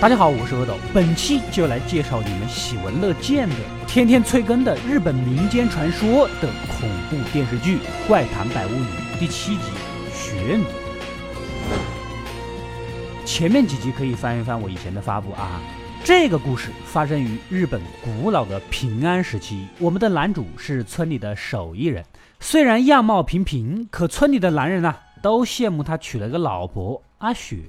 大家好，我是阿斗，本期就来介绍你们喜闻乐见的、天天催更的日本民间传说的恐怖电视剧《怪谈百物语》第七集《雪女》。前面几集可以翻一翻我以前的发布啊。这个故事发生于日本古老的平安时期，我们的男主是村里的手艺人，虽然样貌平平，可村里的男人呢都羡慕他娶了个老婆阿雪。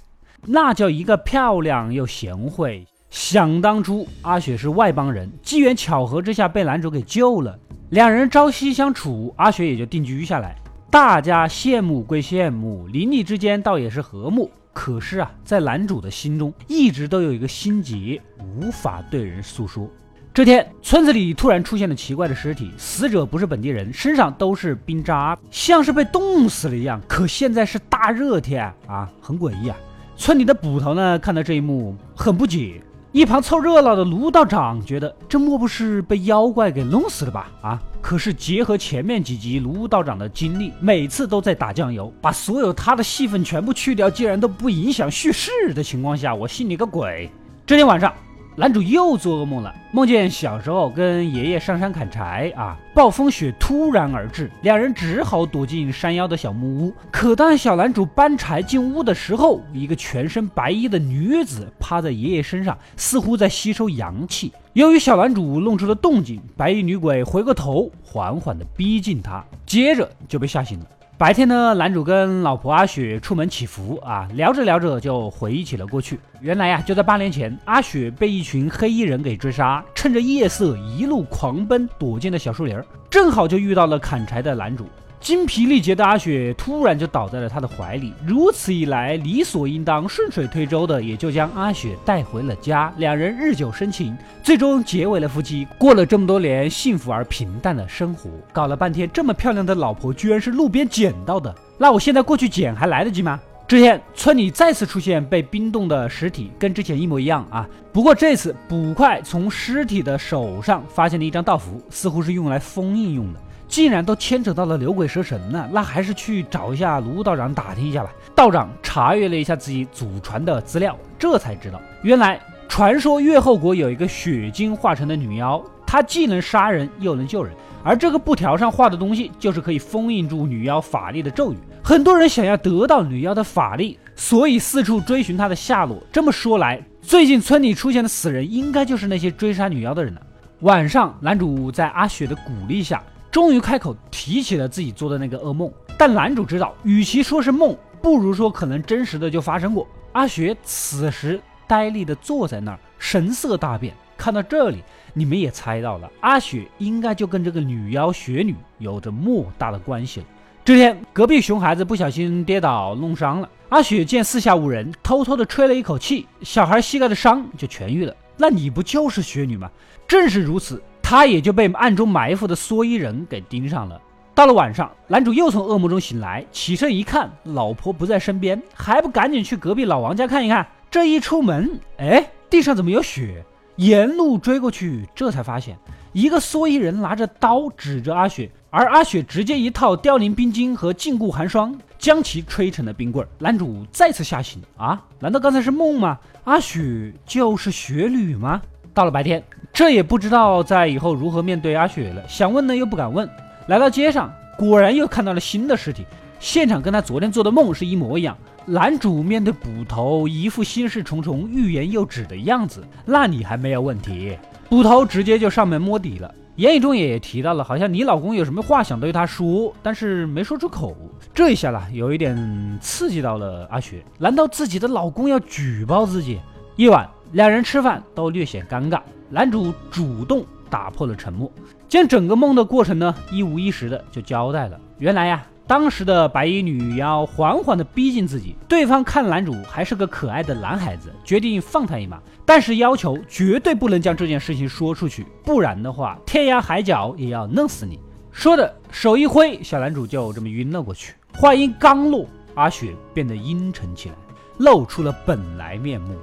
那叫一个漂亮又贤惠。想当初，阿雪是外邦人，机缘巧合之下被男主给救了，两人朝夕相处，阿雪也就定居下来。大家羡慕归羡慕，邻里之间倒也是和睦。可是啊，在男主的心中，一直都有一个心结，无法对人诉说。这天，村子里突然出现了奇怪的尸体，死者不是本地人，身上都是冰渣，像是被冻死了一样。可现在是大热天啊，很诡异啊。村里的捕头呢，看到这一幕很不解。一旁凑热闹的卢道长觉得，这莫不是被妖怪给弄死了吧？啊！可是结合前面几集卢道长的经历，每次都在打酱油，把所有他的戏份全部去掉，竟然都不影响叙事的情况下，我信你个鬼！这天晚上。男主又做噩梦了，梦见小时候跟爷爷上山砍柴啊，暴风雪突然而至，两人只好躲进山腰的小木屋。可当小男主搬柴进屋的时候，一个全身白衣的女子趴在爷爷身上，似乎在吸收阳气。由于小男主弄出了动静，白衣女鬼回过头，缓缓地逼近他，接着就被吓醒了。白天呢，男主跟老婆阿雪出门祈福啊，聊着聊着就回忆起了过去。原来呀，就在八年前，阿雪被一群黑衣人给追杀，趁着夜色一路狂奔，躲进了小树林，正好就遇到了砍柴的男主。精疲力竭的阿雪突然就倒在了他的怀里，如此一来，理所应当、顺水推舟的也就将阿雪带回了家，两人日久生情，最终结为了夫妻，过了这么多年幸福而平淡的生活。搞了半天，这么漂亮的老婆居然是路边捡到的，那我现在过去捡还来得及吗？这天，村里再次出现被冰冻的尸体，跟之前一模一样啊，不过这次捕快从尸体的手上发现了一张道符，似乎是用来封印用的。既然都牵扯到了牛鬼蛇神了，那还是去找一下卢道长打听一下吧。道长查阅了一下自己祖传的资料，这才知道，原来传说月后国有一个血精化成的女妖，她既能杀人又能救人，而这个布条上画的东西就是可以封印住女妖法力的咒语。很多人想要得到女妖的法力，所以四处追寻她的下落。这么说来，最近村里出现的死人，应该就是那些追杀女妖的人了。晚上，男主在阿雪的鼓励下。终于开口提起了自己做的那个噩梦，但男主知道，与其说是梦，不如说可能真实的就发生过。阿雪此时呆立的坐在那儿，神色大变。看到这里，你们也猜到了，阿雪应该就跟这个女妖雪女有着莫大的关系了。这天，隔壁熊孩子不小心跌倒弄伤了，阿雪见四下无人，偷偷的吹了一口气，小孩膝盖的伤就痊愈了。那你不就是雪女吗？正是如此。他也就被暗中埋伏的蓑衣人给盯上了。到了晚上，男主又从噩梦中醒来，起身一看，老婆不在身边，还不赶紧去隔壁老王家看一看？这一出门，哎，地上怎么有血？沿路追过去，这才发现一个蓑衣人拿着刀指着阿雪，而阿雪直接一套凋零冰晶和禁锢寒霜，将其吹成了冰棍。男主再次吓醒啊！难道刚才是梦吗？阿雪就是雪女吗？到了白天，这也不知道在以后如何面对阿雪了。想问呢又不敢问。来到街上，果然又看到了新的尸体，现场跟他昨天做的梦是一模一样。男主面对捕头，一副心事重重、欲言又止的样子。那你还没有问题？捕头直接就上门摸底了。言语中也提到了，好像你老公有什么话想对他说，但是没说出口。这一下呢，有一点刺激到了阿雪。难道自己的老公要举报自己？夜晚。两人吃饭都略显尴尬，男主主动打破了沉默，将整个梦的过程呢一五一十的就交代了。原来呀，当时的白衣女妖缓缓的逼近自己，对方看男主还是个可爱的男孩子，决定放他一马，但是要求绝对不能将这件事情说出去，不然的话天涯海角也要弄死你。说的手一挥，小男主就这么晕了过去。话音刚落，阿雪变得阴沉起来，露出了本来面目。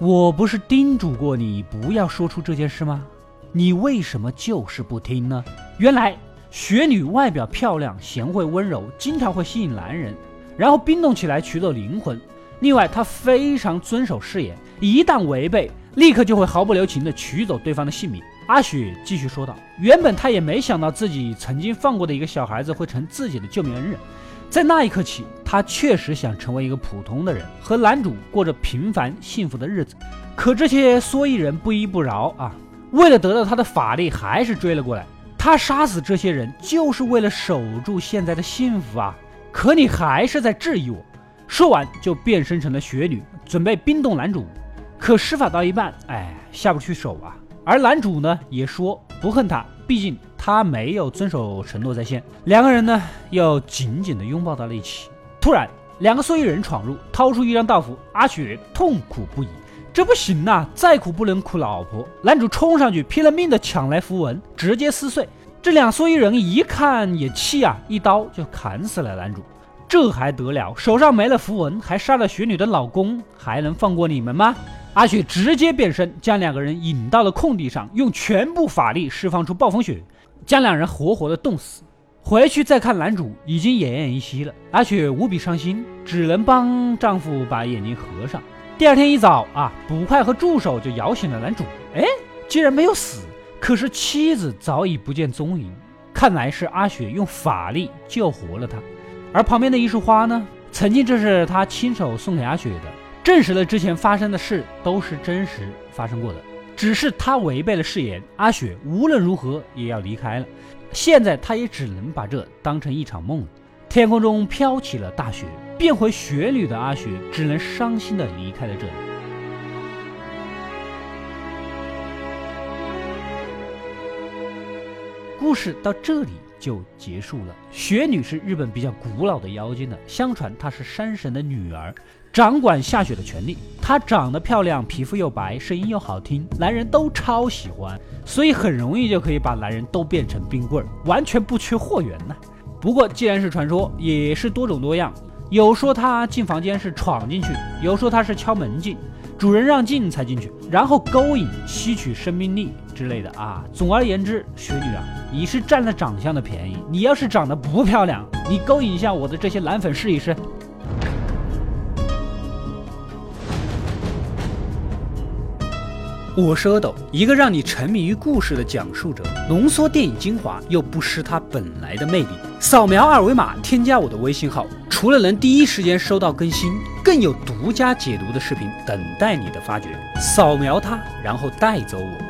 我不是叮嘱过你不要说出这件事吗？你为什么就是不听呢？原来雪女外表漂亮、贤惠温柔，经常会吸引男人，然后冰冻起来取走灵魂。另外，她非常遵守誓言，一旦违背，立刻就会毫不留情地取走对方的性命。阿雪继续说道：“原本她也没想到自己曾经放过的一个小孩子会成自己的救命恩人，在那一刻起，他确实想成为一个普通的人，和男主过着平凡幸福的日子。可这些蓑衣人不依不饶啊，为了得到他的法力，还是追了过来。他杀死这些人，就是为了守住现在的幸福啊！可你还是在质疑我。”说完就变身成了雪女，准备冰冻男主。可施法到一半，哎，下不去手啊。而男主呢，也说不恨他，毕竟他没有遵守承诺在先。两个人呢，又紧紧地拥抱到了一起。突然，两个蓑衣人闯入，掏出一张道符。阿雪痛苦不已，这不行呐，再苦不能苦老婆。男主冲上去，拼了命的抢来符文，直接撕碎。这两蓑衣人一看也气啊，一刀就砍死了男主。这还得了？手上没了符文，还杀了雪女的老公，还能放过你们吗？阿雪直接变身，将两个人引到了空地上，用全部法力释放出暴风雪，将两人活活的冻死。回去再看男主，已经奄奄一息了。阿雪无比伤心，只能帮丈夫把眼睛合上。第二天一早啊，捕快和助手就摇醒了男主。哎，竟然没有死，可是妻子早已不见踪影。看来是阿雪用法力救活了他。而旁边的一束花呢？曾经这是他亲手送给阿雪的，证实了之前发生的事都是真实发生过的。只是他违背了誓言，阿雪无论如何也要离开了。现在他也只能把这当成一场梦了。天空中飘起了大雪，变回雪女的阿雪只能伤心的离开了这里。故事到这里。就结束了。雪女是日本比较古老的妖精了，相传她是山神的女儿，掌管下雪的权利。她长得漂亮，皮肤又白，声音又好听，男人都超喜欢，所以很容易就可以把男人都变成冰棍儿，完全不缺货源呢。不过既然是传说，也是多种多样，有说她进房间是闯进去，有说她是敲门进。主人让进才进去，然后勾引吸取生命力之类的啊。总而言之，雪女啊，你是占了长相的便宜。你要是长得不漂亮，你勾引一下我的这些男粉试一试。我是阿斗，一个让你沉迷于故事的讲述者，浓缩电影精华又不失它本来的魅力。扫描二维码，添加我的微信号。除了能第一时间收到更新，更有独家解读的视频等待你的发掘。扫描它，然后带走我。